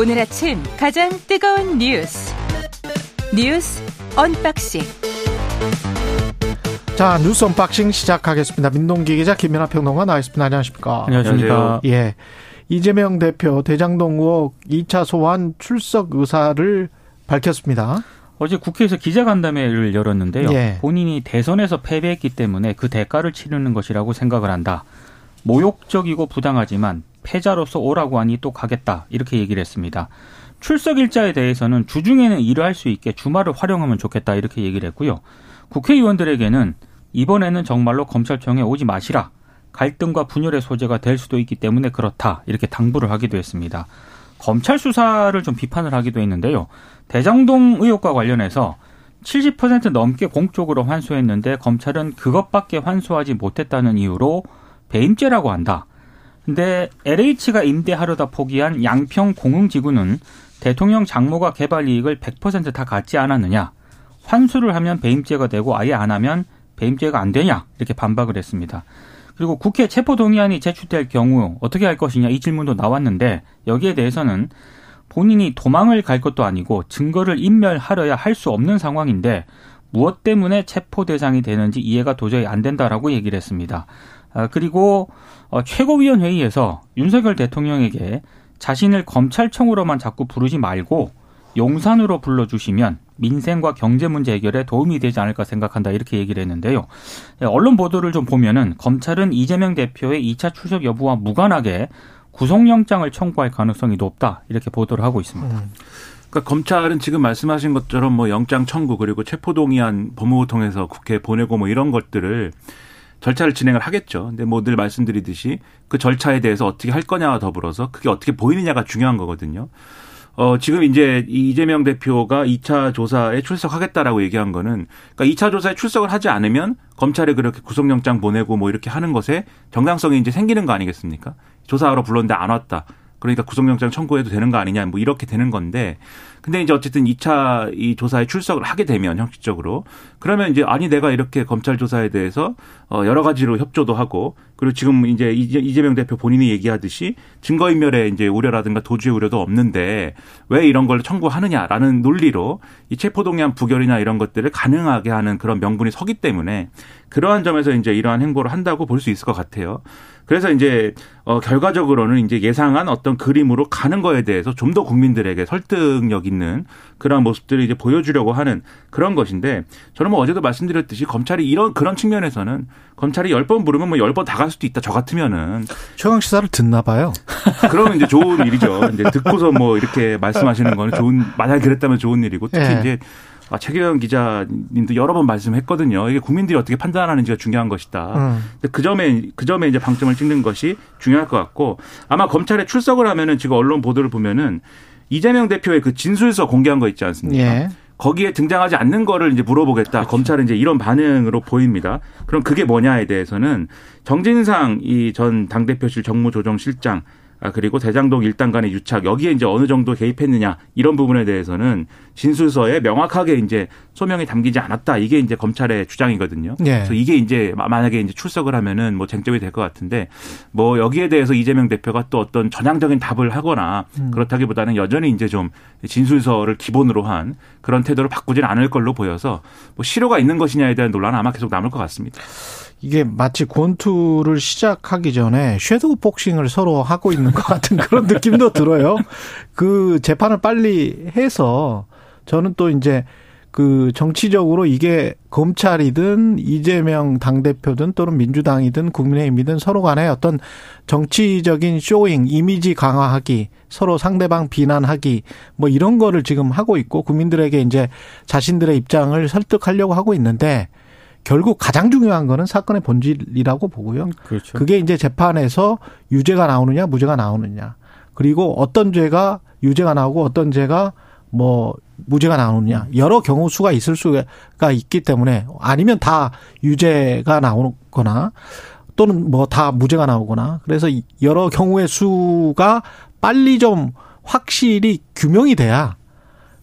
오늘 아침 가장 뜨거운 뉴스 뉴스 unboxing 자 뉴스 unboxing 시작하겠습니다. 민동기 기자 김민아 평론가 나와 있습니다. 안녕하십니까? 안녕하십니까? 예. 이재명 대표 대장동 의혹 2차 소환 출석 의사를 밝혔습니다. 어제 국회에서 기자간담회를 열었는데요. 예. 본인이 대선에서 패배했기 때문에 그 대가를 치르는 것이라고 생각을 한다. 모욕적이고 부당하지만 패자로서 오라고 하니 또 가겠다. 이렇게 얘기를 했습니다. 출석 일자에 대해서는 주중에는 일을 할 수 있게 주말을 활용하면 좋겠다. 이렇게 얘기를 했고요. 국회의원들에게는 이번에는 정말로 검찰청에 오지 마시라. 갈등과 분열의 소재가 될 수도 있기 때문에 그렇다. 이렇게 당부를 하기도 했습니다. 검찰 수사를 좀 비판을 하기도 했는데요. 대장동 의혹과 관련해서 70% 넘게 공적으로 환수했는데 검찰은 그것밖에 환수하지 못했다는 이유로 배임죄라고 한다. 근데 LH가 임대하려다 포기한 양평 공흥지구는 대통령 장모가 개발 이익을 100%다 갖지 않았느냐. 환수를 하면 배임죄가 되고 아예 안 하면 배임죄가 안 되냐. 이렇게 반박을 했습니다. 그리고 국회 체포동의안이 제출될 경우 어떻게 할 것이냐 이 질문도 나왔는데 여기에 대해서는 본인이 도망을 갈 것도 아니고 증거를 인멸하려야 할 수 없는 상황인데 무엇 때문에 체포 대상이 되는지 이해가 도저히 안 된다라고 얘기를 했습니다. 아, 그리고 어, 최고위원 회의에서 윤석열 대통령에게 자신을 검찰청으로만 자꾸 부르지 말고 용산으로 불러주시면 민생과 경제 문제 해결에 도움이 되지 않을까 생각한다 이렇게 얘기를 했는데요. 예, 언론 보도를 좀 보면은 검찰은 이재명 대표의 2차 출석 여부와 무관하게 구속영장을 청구할 가능성이 높다 이렇게 보도를 하고 있습니다. 음. 그러니까 검찰은 지금 말씀하신 것처럼 뭐 영장 청구 그리고 체포동의안 법무부 통해서 국회에 보내고 뭐 이런 것들을 절차를 진행을 하겠죠. 근데 뭐 늘 말씀드리듯이 그 절차에 대해서 어떻게 할 거냐와 더불어서 그게 어떻게 보이느냐가 중요한 거거든요. 어, 지금 이제 이재명 대표가 2차 조사에 출석하겠다라고 얘기한 거는 그러니까 2차 조사에 출석을 하지 않으면 검찰에 그렇게 구속영장 보내고 뭐 이렇게 하는 것에 정당성이 이제 생기는 거 아니겠습니까? 조사하러 불렀는데 안 왔다. 그러니까 구속영장 청구해도 되는 거 아니냐 뭐 이렇게 되는 건데 근데 이제 어쨌든 2차 이 조사에 출석을 하게 되면 형식적으로 그러면 이제 아니 내가 이렇게 검찰 조사에 대해서 어 여러 가지로 협조도 하고 그리고 지금 이제 이재명 대표 본인이 얘기하듯이 증거인멸의 이제 우려라든가 도주의 우려도 없는데 왜 이런 걸 청구하느냐라는 논리로 이 체포동의안 부결이나 이런 것들을 가능하게 하는 그런 명분이 서기 때문에 그러한 점에서 이제 이러한 행보를 한다고 볼 수 있을 것 같아요. 그래서 이제 어 결과적으로는 이제 예상한 어떤 그림으로 가는 거에 대해서 좀 더 국민들에게 설득력 있는 그런 모습들을 이제 보여주려고 하는 그런 것인데 저는 뭐 어제도 말씀드렸듯이 검찰이 이런 그런 측면에서는 검찰이 열번 부르면 뭐 열 번 다 갈 수도 있다. 저 같으면은 최강 시사를 듣나 봐요. 그러면 이제 좋은 일이죠. 이제 듣고서 뭐 이렇게 말씀하시는 거는 좋은 만약에 그랬다면 좋은 일이고 특히 네. 이제 아, 최경영 기자님도 여러 번 말씀했거든요. 이게 국민들이 어떻게 판단하는지가 중요한 것이다. 음. 그 점에 그 점에 이제 방점을 찍는 것이 중요할 것 같고 아마 검찰에 출석을 하면은 지금 언론 보도를 보면은 이재명 대표의 그 진술서 공개한 거 있지 않습니까? 예. 거기에 등장하지 않는 거를 이제 물어보겠다. 그렇죠. 검찰은 이제 이런 반응으로 보입니다. 그럼 그게 뭐냐에 대해서는 정진상 이 전 당대표실 정무조정실장 아, 그리고 대장동 일당 간의 유착 여기에 이제 어느 정도 개입했느냐 이런 부분에 대해서는 진술서에 명확하게 이제 소명이 담기지 않았다 이게 이제 검찰의 주장이거든요. 네. 그래서 이게 이제 만약에 이제 출석을 하면은 뭐 쟁점이 될 것 같은데 뭐 여기에 대해서 이재명 대표가 또 어떤 전향적인 답을 하거나 음. 그렇다기보다는 여전히 이제 좀 진술서를 기본으로 한 그런 태도를 바꾸지는 않을 걸로 보여서 뭐 실효가 있는 것이냐에 대한 논란은 아마 계속 남을 것 같습니다. 이게 마치 권투를 시작하기 전에 섀도우 복싱을 서로 하고 있는 것 같은 그런 느낌도 들어요. 그 재판을 빨리 해서 저는 또 이제 그 정치적으로 이게 검찰이든 이재명 당대표든 또는 민주당이든 국민의힘이든 서로 간에 어떤 정치적인 showing, 이미지 강화하기, 서로 상대방 비난하기, 뭐 이런 거를 지금 하고 있고 국민들에게 이제 자신들의 입장을 설득하려고 하고 있는데 결국 가장 중요한 거는 사건의 본질이라고 보고요. 그렇죠. 그게 이제 재판에서 유죄가 나오느냐 무죄가 나오느냐. 그리고 어떤 죄가 유죄가 나오고 어떤 죄가 뭐 무죄가 나오느냐. 여러 경우 수가 있을 수가 있기 때문에 아니면 다 유죄가 나오거나 또는 뭐 다 무죄가 나오거나 그래서 여러 경우의 수가 빨리 좀 확실히 규명이 돼야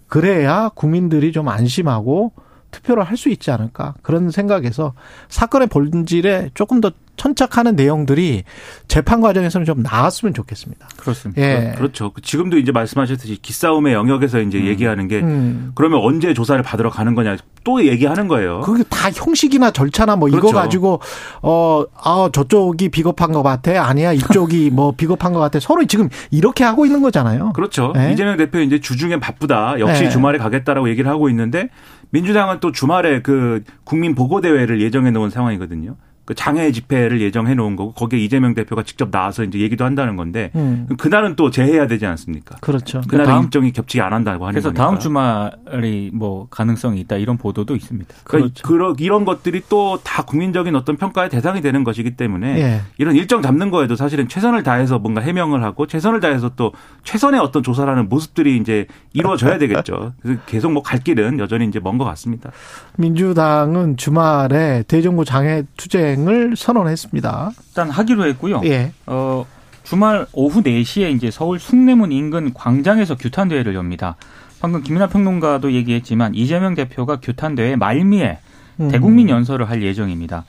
그래야 국민들이 좀 안심하고 투표를 할 수 있지 않을까 그런 생각에서 사건의 본질에 조금 더 천착하는 내용들이 재판 과정에서는 좀 나왔으면 좋겠습니다. 그렇습니다. 예. 그렇죠. 지금도 이제 말씀하셨듯이 기싸움의 영역에서 이제 음. 얘기하는 게 음. 그러면 언제 조사를 받으러 가는 거냐 또 얘기하는 거예요. 그게 다 형식이나 절차나 뭐 이거 그렇죠. 가지고 어 아 저쪽이 비겁한 것 같아 아니야 이쪽이 뭐 비겁한 것 같아 서로 지금 이렇게 하고 있는 거잖아요. 그렇죠. 네. 이재명 대표 이제 주중에 바쁘다. 역시 네. 주말에 가겠다라고 얘기를 하고 있는데 민주당은 또 주말에 그 국민 보고 대회를 예정해 놓은 상황이거든요. 그 장애 집회를 예정해 놓은 거고 거기에 이재명 대표가 직접 나와서 이제 얘기도 한다는 건데 음. 그날은 또 재해야 되지 않습니까? 그렇죠. 그날 다음- 일정이 겹치지 안 한다고 하는 그래서 거니까. 다음 주말이 뭐 가능성이 있다 이런 보도도 있습니다. 그러니까 그런 이런 것들이 또 다 국민적인 어떤 평가의 대상이 되는 것이기 때문에 예. 이런 일정 잡는 거에도 사실은 최선을 다해서 뭔가 해명을 하고 최선을 다해서 또 최선의 어떤 조사라는 모습들이 이제 이루어져야 되겠죠. 그래서 계속 뭐 갈 길은 여전히 이제 먼 것 같습니다. 민주당은 주말에 대정부 장애 투쟁 을 선언했습니다. 일단 하기로 했고요. 예. 어, 주말 오후 4시에 이제 서울 숭례문 인근 광장에서 규탄 대회를 엽니다. 방금 김민하 평론가도 얘기했지만 이재명 대표가 규탄 대회 말미에 음. 대국민 연설을 할 예정입니다.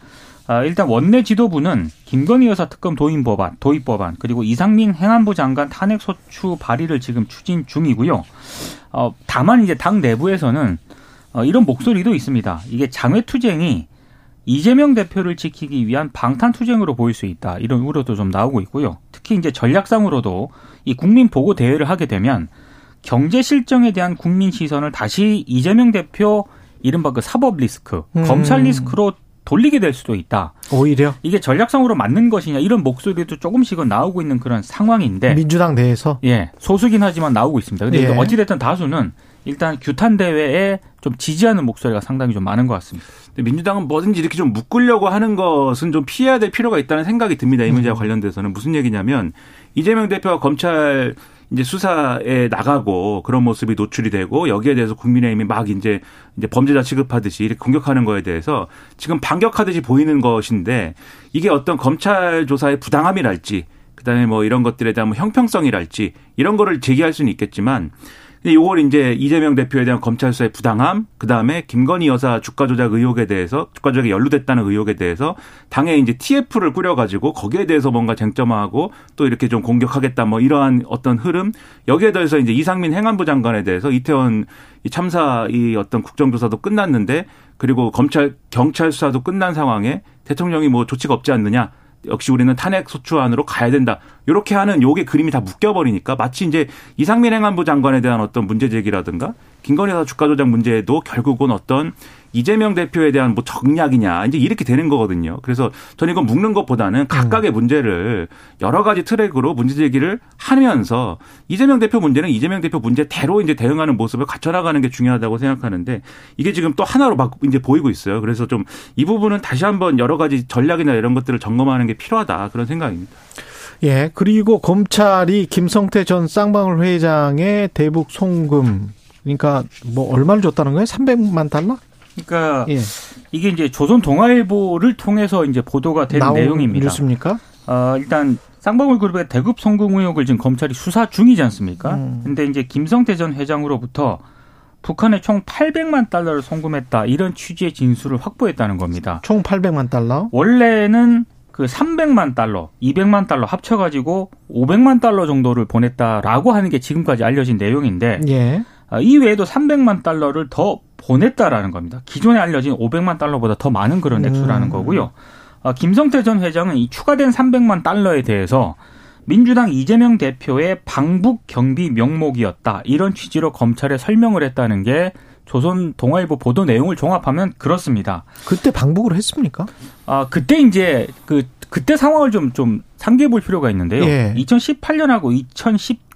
아, 일단 원내 지도부는 김건희 여사 특검 도입 법안, 도입 법안 그리고 이상민 행안부 장관 탄핵 소추 발의를 지금 추진 중이고요. 어, 다만 이제 당 내부에서는 어, 이런 목소리도 있습니다. 이게 장외 투쟁이 이재명 대표를 지키기 위한 방탄 투쟁으로 보일 수 있다. 이런 우려도 좀 나오고 있고요. 특히 이제 전략상으로도 이 국민 보고 대회를 하게 되면 경제 실정에 대한 국민 시선을 다시 이재명 대표 이른바 그 사법 리스크, 음. 검찰 리스크로 돌리게 될 수도 있다. 오히려 이게 전략상으로 맞는 것이냐 이런 목소리도 조금씩은 나오고 있는 그런 상황인데 민주당 내에서 예, 소수긴 하지만 나오고 있습니다. 근데 예. 어찌됐든 다수는 일단 규탄 대회에 좀 지지하는 목소리가 상당히 좀 많은 것 같습니다. 근데 민주당은 뭐든지 이렇게 좀 묶으려고 하는 것은 좀 피해야 될 필요가 있다는 생각이 듭니다. 이 문제와 관련돼서는 무슨 얘기냐면 이재명 대표가 검찰 이제 수사에 나가고 그런 모습이 노출이 되고 여기에 대해서 국민의힘이 막 이제 이제 범죄자 취급하듯이 이렇게 공격하는 거에 대해서 지금 반격하듯이 보이는 것인데 이게 어떤 검찰 조사의 부당함이랄지 그다음에 뭐 이런 것들에 대한 뭐 형평성이랄지 이런 거를 제기할 수는 있겠지만 요걸 이제 이재명 대표에 대한 검찰 수사의 부당함, 그 다음에 김건희 여사 주가 조작 의혹에 대해서 주가 조작에 연루됐다는 의혹에 대해서 당에 이제 TF를 꾸려가지고 거기에 대해서 뭔가 쟁점화하고 또 이렇게 좀 공격하겠다 뭐 이러한 어떤 흐름 여기에 대해서 이제 이상민 행안부 장관에 대해서 이태원 이 참사 이 어떤 국정조사도 끝났는데 그리고 검찰 경찰 수사도 끝난 상황에 대통령이 뭐 조치가 없지 않느냐. 역시 우리는 탄핵 소추안으로 가야 된다. 이렇게 하는 요게 그림이 다 묶여버리니까 마치 이제 이상민 행안부 장관에 대한 어떤 문제 제기라든가 김건희 여사 주가 조작 문제도 결국은 어떤 이재명 대표에 대한 뭐 정략이냐 이제 이렇게 되는 거거든요. 그래서 저는 이건 묶는 것보다는 각각의 문제를 여러 가지 트랙으로 문제 제기를 하면서 이재명 대표 문제는 이재명 대표 문제대로 이제 대응하는 모습을 갖춰나가는 게 중요하다고 생각하는데 이게 지금 또 하나로 막 이제 보이고 있어요. 그래서 좀 이 부분은 다시 한번 여러 가지 전략이나 이런 것들을 점검하는 게 필요하다 그런 생각입니다. 예 그리고 검찰이 김성태 전 쌍방울 회장의 대북 송금 그러니까 뭐 얼마를 줬다는 거예요? 300만 달러? 그러니까 예. 이게 이제 조선 동아일보를 통해서 이제 보도가 된 내용입니다. 뉴스입니까? 어, 일단 쌍방울 그룹의 대급 송금 의혹을 지금 검찰이 수사 중이지 않습니까? 음. 근데 이제 김성태 전 회장으로부터 북한에 총 800만 달러를 송금했다 이런 취지의 진술을 확보했다는 겁니다. 총 800만 달러. 원래는 그 300만 달러, 200만 달러 합쳐가지고 500만 달러 정도를 보냈다라고 하는 게 지금까지 알려진 내용인데 예. 아, 이 외에도 300만 달러를 더 보냈다라는 겁니다. 기존에 알려진 500만 달러보다 더 많은 그런 액수라는 음. 거고요. 아, 김성태 전 회장은 이 추가된 300만 달러에 대해서 민주당 이재명 대표의 방북 경비 명목이었다. 이런 취지로 검찰에 설명을 했다는 게 조선 동아일보 보도 내용을 종합하면 그렇습니다. 그때 방북을 했습니까? 아, 그때 이제 그 그때 상황을 좀 좀 상기해 볼 필요가 있는데요. 예. 2018년하고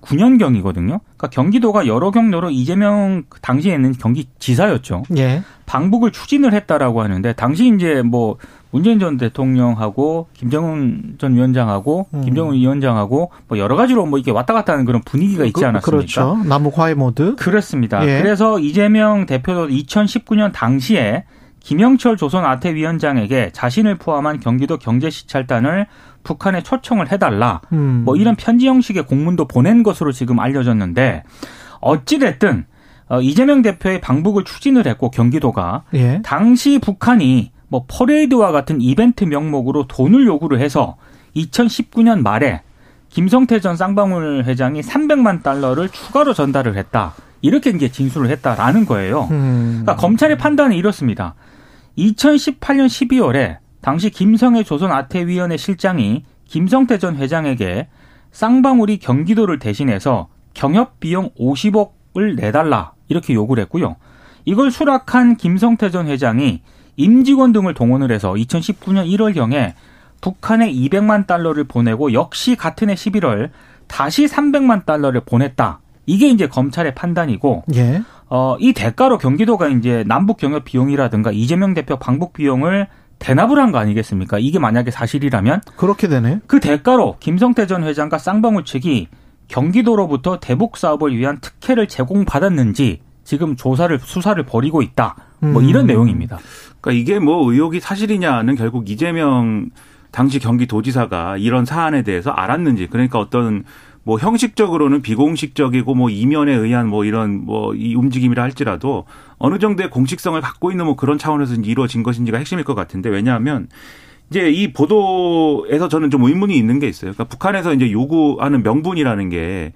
2019년경이거든요. 그러니까 경기도가 여러 경로로 이재명 그 당시에는 경기 지사였죠. 예. 방북을 추진을 했다라고 하는데 당시 이제 뭐 문재인 전 대통령하고 김정은 전 위원장하고 음. 김정은 위원장하고 뭐 여러 가지로 뭐 이렇게 왔다 갔다 하는 그런 분위기가 있지 그- 않았습니까? 그렇죠. 남북 화해 모드. 그렇습니다. 예. 그래서 이재명 대표도 2019년 당시에 김영철 조선 아태위원장에게 자신을 포함한 경기도 경제시찰단을 북한에 초청을 해달라. 음. 뭐 이런 편지 형식의 공문도 보낸 것으로 지금 알려졌는데 어찌됐든 어, 이재명 대표의 방북을 추진을 했고 경기도가 예. 당시 북한이 뭐 퍼레이드와 같은 이벤트 명목으로 돈을 요구를 해서 2019년 말에 김성태 전 쌍방울 회장이 300만 달러를 추가로 전달을 했다. 이렇게 이제 진술을 했다라는 거예요. 음. 그러니까 검찰의 판단은 이렇습니다. 2018년 12월에 당시 김성애 조선 아태위원회 실장이 김성태 전 회장에게 쌍방울이 경기도를 대신해서 경협 비용 50억을 내달라 이렇게 요구를 했고요. 이걸 수락한 김성태 전 회장이 임직원 등을 동원을 해서 2019년 1월경에 북한에 200만 달러를 보내고 역시 같은 해 11월 다시 300만 달러를 보냈다. 이게 이제 검찰의 판단이고 예. 어, 이 대가로 경기도가 이제 남북 경협 비용이라든가 이재명 대표 방북 비용을 대납을 한 거 아니겠습니까? 이게 만약에 사실이라면 그렇게 되네. 그 대가로 김성태 전 회장과 쌍방울 측이 경기도로부터 대북 사업을 위한 특혜를 제공받았는지 지금 조사를 수사를 벌이고 있다. 뭐 이런 음. 내용입니다. 그러니까 이게 뭐 의혹이 사실이냐는 결국 이재명 당시 경기도지사가 이런 사안에 대해서 알았는지 그러니까 어떤 뭐 형식적으로는 비공식적이고 뭐 이면에 의한 뭐 이런 뭐 이 움직임이라 할지라도 어느 정도의 공식성을 갖고 있는 뭐 그런 차원에서 이루어진 것인지가 핵심일 것 같은데 왜냐하면 이제 이 보도에서 저는 좀 의문이 있는 게 있어요. 그러니까 북한에서 이제 요구하는 명분이라는 게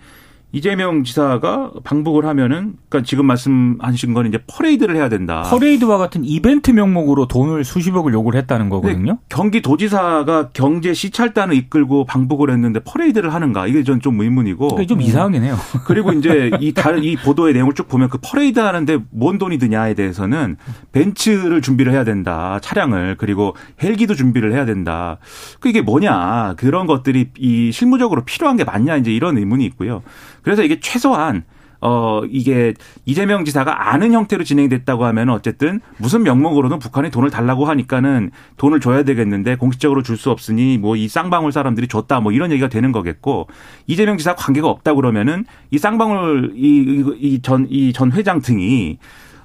이재명 지사가 방북을 하면은 그러니까 지금 말씀하신 거는 이제 퍼레이드를 해야 된다. 퍼레이드와 같은 이벤트 명목으로 돈을 수십억을 요구를 했다는 거거든요. 경기도지사가 경제 시찰단을 이끌고 방북을 했는데 퍼레이드를 하는가? 이게 전 좀 의문이고. 그게 좀 이상하긴 해요. 그리고 이제 이 다른 이 보도의 내용을 쭉 보면 그 퍼레이드 하는데 뭔 돈이 드냐에 대해서는 벤츠를 준비를 해야 된다. 차량을. 그리고 헬기도 준비를 해야 된다. 그 이게 뭐냐? 그런 것들이 이 실무적으로 필요한 게 맞냐? 이제 이런 의문이 있고요 그래서 이게 최소한 어, 이게 이재명 지사가 아는 형태로 진행됐다고 하면 어쨌든 무슨 명목으로든 북한이 돈을 달라고 하니까는 돈을 줘야 되겠는데 공식적으로 줄 수 없으니 뭐 이 쌍방울 사람들이 줬다 뭐 이런 얘기가 되는 거겠고 이재명 지사 관계가 없다 그러면은 이 쌍방울 이전이 전 회장 등이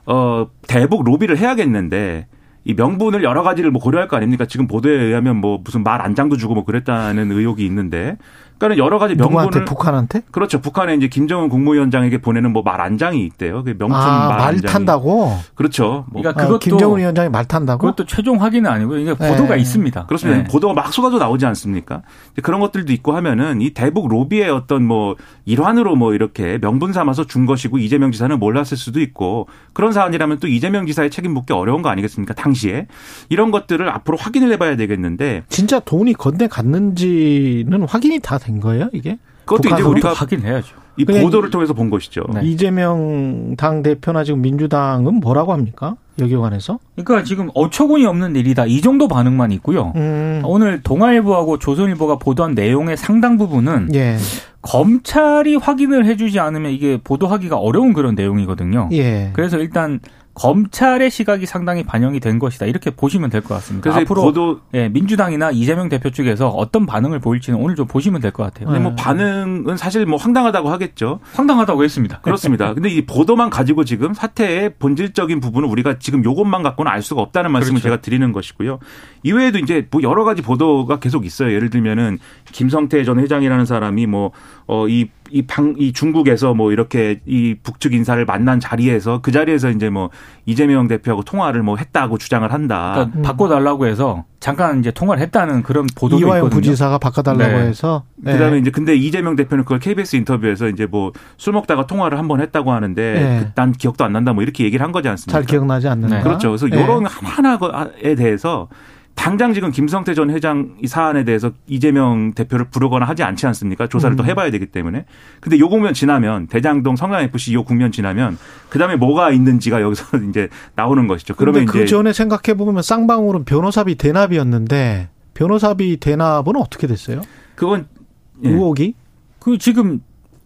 어, 대북 로비를 해야겠는데 이 명분을 여러 가지를 뭐 고려할 거 아닙니까? 지금 보도에 의하면 뭐 무슨 말 안장도 주고 뭐 그랬다는 의혹이 있는데 그러니까 여러 가지 명분을 누구한테 북한한테? 그렇죠. 북한에 이제 김정은 국무위원장에게 보내는 뭐 말 안장이 있대요. 그 명품 아, 말말 안장이. 탄다고. 그렇죠. 뭐 그러니까 아, 그것도 김정은 위원장이 말 탄다고? 그것도 최종 확인은 아니고 이게 보도가 네. 있습니다. 그렇습니다. 네. 보도가 막 쏟아져 나오지 않습니까? 이제 그런 것들도 있고 하면은 이 대북 로비의 어떤 뭐 일환으로 뭐 이렇게 명분 삼아서 준 것이고 이재명 지사는 몰랐을 수도 있고 그런 사안이라면 또 이재명 지사의 책임 묻기 어려운 거 아니겠습니까? 당시에 이런 것들을 앞으로 확인을 해봐야 되겠는데 진짜 돈이 건네 갔는지는 확인이 다 된 거예요, 이게? 그것도 이제? 우리가 확인해야죠. 이 그냥 보도를 통해서 본 것이죠. 네. 이재명 당 대표나 지금 민주당은 뭐라고 합니까? 여기에 관해서? 그러니까 지금 어처구니 없는 일이다. 이 정도 반응만 있고요. 음. 오늘 동아일보하고 조선일보가 보도한 내용의 상당 부분은 예. 검찰이 확인을 해주지 않으면 이게 보도하기가 어려운 그런 내용이거든요. 예. 그래서 일단 검찰의 시각이 상당히 반영이 된 것이다. 이렇게 보시면 될 것 같습니다. 그래서 이 앞으로 보도 예, 민주당이나 이재명 대표 측에서 어떤 반응을 보일지는 오늘 좀 보시면 될 것 같아요. 근데 뭐 네. 반응은 사실 뭐 황당하다고 하겠죠. 황당하다고 했습니다. 그렇습니다. 근데 이 보도만 가지고 지금 사태의 본질적인 부분을 우리가 지금 요것만 갖고는 알 수가 없다는 말씀을 그렇죠. 제가 드리는 것이고요. 이외에도 이제 뭐 여러 가지 보도가 계속 있어요. 예를 들면은 김성태 전 회장이라는 사람이 뭐, 어, 이, 이 방, 이 중국에서 뭐 이렇게 이 북측 인사를 만난 자리에서 그 자리에서 이제 뭐 이재명 대표하고 통화를 뭐 했다고 주장을 한다. 그러니까 바꿔달라고 해서 잠깐 이제 통화를 했다는 그런 보도도 이화영 있거든요. 부지사가 바꿔달라고 네. 해서. 네. 그다음에 이제 근데 이재명 대표는 그걸 KBS 인터뷰에서 이제 뭐 술 먹다가 통화를 한 번 했다고 하는데 네. 그- 난 기억도 안 난다 뭐 이렇게 얘기를 한 거지 않습니까? 잘 기억나지 않는다. 네. 그렇죠. 그래서 네. 이런 하나하나에 대해서 당장 지금 김성태 전 회장 이 사안에 대해서 이재명 대표를 부르거나 하지 않지 않습니까? 조사를 음. 또 해봐야 되기 때문에. 근데 요 국면 지나면 대장동 성남 FC 요 국면 지나면 그 다음에 뭐가 있는지가 여기서 이제 나오는 것이죠. 그런데 그러면 그 이제 전에 생각해 보면 쌍방울은 변호사비 대납이었는데 변호사비 대납은 어떻게 됐어요? 그건 예. 의혹이? 그 지금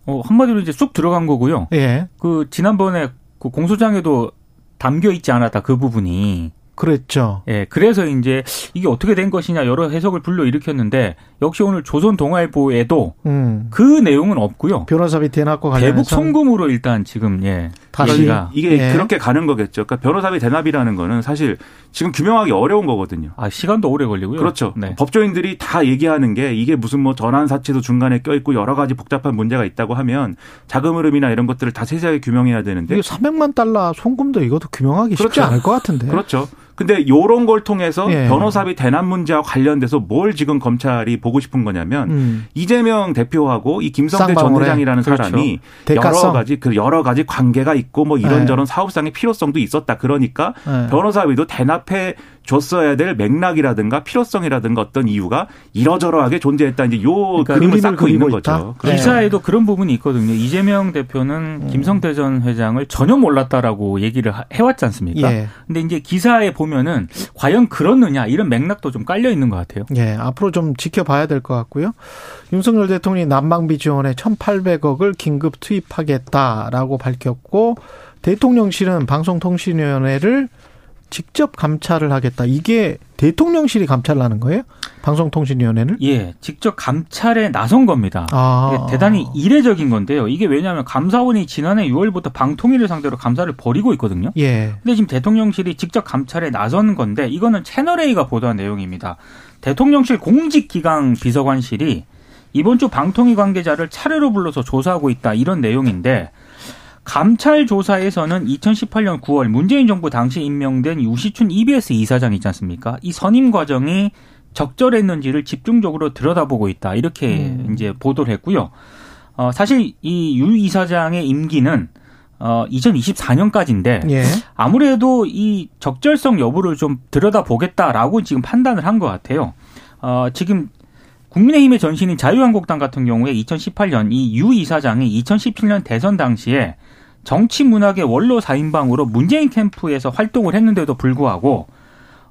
어, 한마디로 이제 쑥 들어간 거고요. 예. 그 지난번에 그 공소장에도 담겨 있지 않았다 그 부분이. 그랬죠. 예, 그래서 이제 이게 어떻게 된 것이냐 여러 해석을 불러 일으켰는데 역시 오늘 조선 동아일보에도 음. 그 내용은 없고요. 변호사 비 대납과 관련해서 대북 송금으로 일단 지금 예 다시 이게 예. 그렇게 가는 거겠죠. 그러니까 변호사비 대납이라는 거는 사실 지금 규명하기 어려운 거거든요. 아 시간도 오래 걸리고요. 그렇죠. 네. 법조인들이 다 얘기하는 게 이게 무슨 뭐 전환 사채도 중간에 껴 있고 여러 가지 복잡한 문제가 있다고 하면 자금 흐름이나 이런 것들을 다 세세하게 규명해야 되는데 이게 300만 달러 송금도 이것도 규명하기 쉽지 그렇죠. 않을 것 같은데. 그렇죠. 근데 요런 걸 통해서 예. 변호사비 대납 문제와 관련돼서 뭘 지금 검찰이 보고 싶은 거냐면 음. 이재명 대표하고 이 김성태 전. 회장이라는 그렇죠. 사람이 대가성. 여러 가지 그 여러 가지 관계가 있고 뭐 이런저런 사업상의 필요성도 있었다. 그러니까 네. 변호사비도 대납해 줬어야 될 맥락이라든가 필요성이라든가 어떤 이유가 이러저러하게 존재했다. 이제 요 그러니까 그림을 쌓고 있는 있다? 거죠. 네. 기사에도 그런 부분이 있거든요. 이재명 대표는 김성태 전 회장을 전혀 몰랐다라고 얘기를 하- 해왔지 않습니까? 예. 근데 이제 기사에 보면은 과연 그렇느냐 이런 맥락도 좀 깔려 있는 것 같아요. 예, 앞으로 좀 지켜봐야 될 것 같고요. 윤석열 대통령이 난방비 지원에 1,800억을 긴급 투입하겠다라고 밝혔고 대통령실은 방송통신위원회를 직접 감찰을 하겠다. 이게 대통령실이 감찰하는 거예요? 방송통신위원회를? 예, 직접 감찰에 나선 겁니다. 아. 대단히 이례적인 건데요. 이게 왜냐하면 감사원이 지난해 6월부터 방통위를 상대로 감사를 벌이고 있거든요. 예. 근데 지금 대통령실이 직접 감찰에 나선 건데 이거는 채널A가 보도한 내용입니다. 대통령실 공직기강 비서관실이 이번 주 방통위 관계자를 차례로 불러서 조사하고 있다 이런 내용인데 감찰 조사에서는 2018년 9월 문재인 정부 당시 임명된 유시춘 EBS 이사장 있지 않습니까? 이 선임 과정이 적절했는지를 집중적으로 들여다보고 있다 이렇게 음. 이제 보도를 했고요. 어, 사실 이 유 이사장의 임기는 어, 2024년까지인데 예. 아무래도 이 적절성 여부를 좀 들여다보겠다라고 지금 판단을 한 것 같아요. 어, 지금 국민의힘의 전신인 자유한국당 같은 경우에 2018년 이 유 이사장이 2017년 대선 당시에 정치 문학의 원로 4인방으로 문재인 캠프에서 활동을 했는데도 불구하고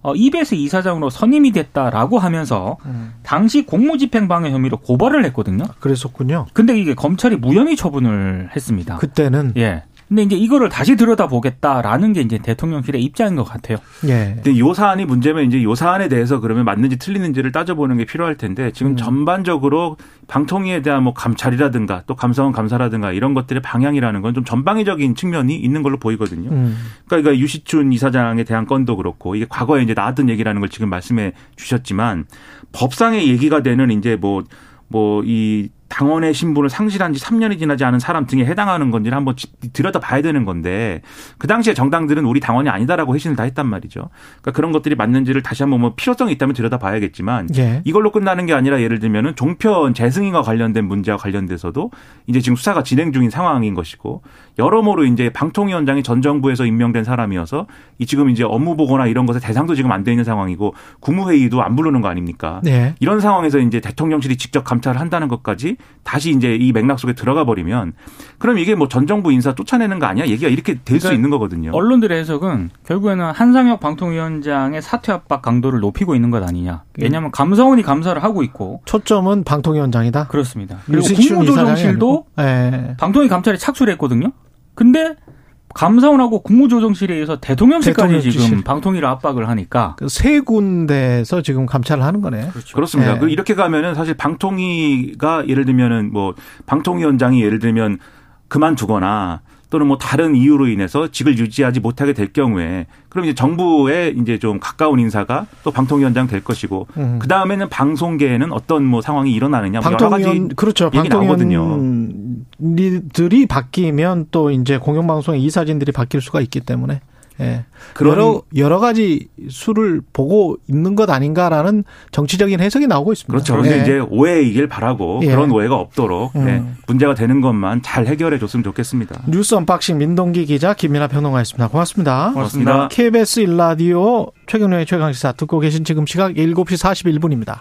어, EBS 이사장으로 선임이 됐다라고 하면서 음. 당시 공무집행방해 혐의로 고발을 했거든요. 그랬었군요. 근데 이게 검찰이 무혐의 처분을 했습니다. 그때는 예. 근데 이제 이거를 다시 들여다보겠다라는 게 이제 대통령실의 입장인 것 같아요. 예. 근데 요 사안이 문제면 이제 요 사안에 대해서 그러면 맞는지 틀리는지를 따져보는 게 필요할 텐데 지금 음. 전반적으로 방통위에 대한 뭐 감찰이라든가 또 감사원 감사라든가 이런 것들의 방향이라는 건 좀 전방위적인 측면이 있는 걸로 보이거든요. 음. 그러니까 이거 유시춘 이사장에 대한 건도 그렇고 이게 과거에 이제 나왔던 얘기라는 걸 지금 말씀해 주셨지만 법상의 얘기가 되는 이제 뭐 뭐이 당원의 신분을 상실한 지 3년이 지나지 않은 사람 등에 해당하는 건지를 한번 들여다 봐야 되는 건데 그 당시에 정당들은 우리 당원이 아니다라고 회신을 다 했단 말이죠. 그러니까 그런 것들이 맞는지를 다시 한번 뭐 필요성이 있다면 들여다 봐야겠지만 예. 이걸로 끝나는 게 아니라 예를 들면은 종편 재승인과 관련된 문제와 관련돼서도 이제 지금 수사가 진행 중인 상황인 것이고 여러모로 이제 방통위원장이 전 정부에서 임명된 사람이어서 이 지금 이제 업무 보고나 이런 것에 대상도 지금 안 돼 있는 상황이고 국무회의도 안 부르는 거 아닙니까? 네. 이런 상황에서 이제 대통령실이 직접 감찰을 한다는 것까지 다시 이제 이 맥락 속에 들어가 버리면 그럼 이게 뭐 전 정부 인사 쫓아내는 거 아니야? 얘기가 이렇게 될수 그러니까 있는 거거든요. 언론들의 해석은 결국에는 한상혁 방통위원장의 사퇴 압박 강도를 높이고 있는 것 아니냐. 왜냐하면 감사원이 감사를 하고 있고 초점은 방통위원장이다. 그렇습니다. 그리고 국무조정실도. 예. 방통위 감찰에 착수를 했거든요. 근데 감사원하고 국무조정실에 의해서 대통령실까지 대통령실. 지금 방통위를 압박을 하니까 그 세 군데에서 지금 감찰을 하는 거네. 그렇죠. 그렇습니다. 네. 그 이렇게 가면은 사실 방통위가 예를 들면은 뭐 방통위원장이 예를 들면 그만두거나 또는 뭐 다른 이유로 인해서 직을 유지하지 못하게 될 경우에 그럼 이제 정부에 이제 좀 가까운 인사가 또 방통위원장 될 것이고 음. 그 다음에는 방송계에는 어떤 뭐 상황이 일어나느냐 뭐 여러 가지 방통위원 그렇죠. 얘기 나오거든요. 방통위원들이 바뀌면 또 이제 공영방송의 이사진들이 바뀔 수가 있기 때문에 예. 그런 여러 여러 가지 수를 보고 있는 것 아닌가라는 정치적인 해석이 나오고 있습니다. 그렇죠. 그런데 예. 이제 오해이길 바라고 예. 그런 오해가 없도록 음. 네, 문제가 되는 것만 잘 해결해 줬으면 좋겠습니다. 뉴스 unboxing 민동기 기자 김민아 평론가였습니다. 고맙습니다. 고맙습니다. KBS 일라디오 최경영의 최강시사 듣고 계신 지금 시각 7시 41분입니다.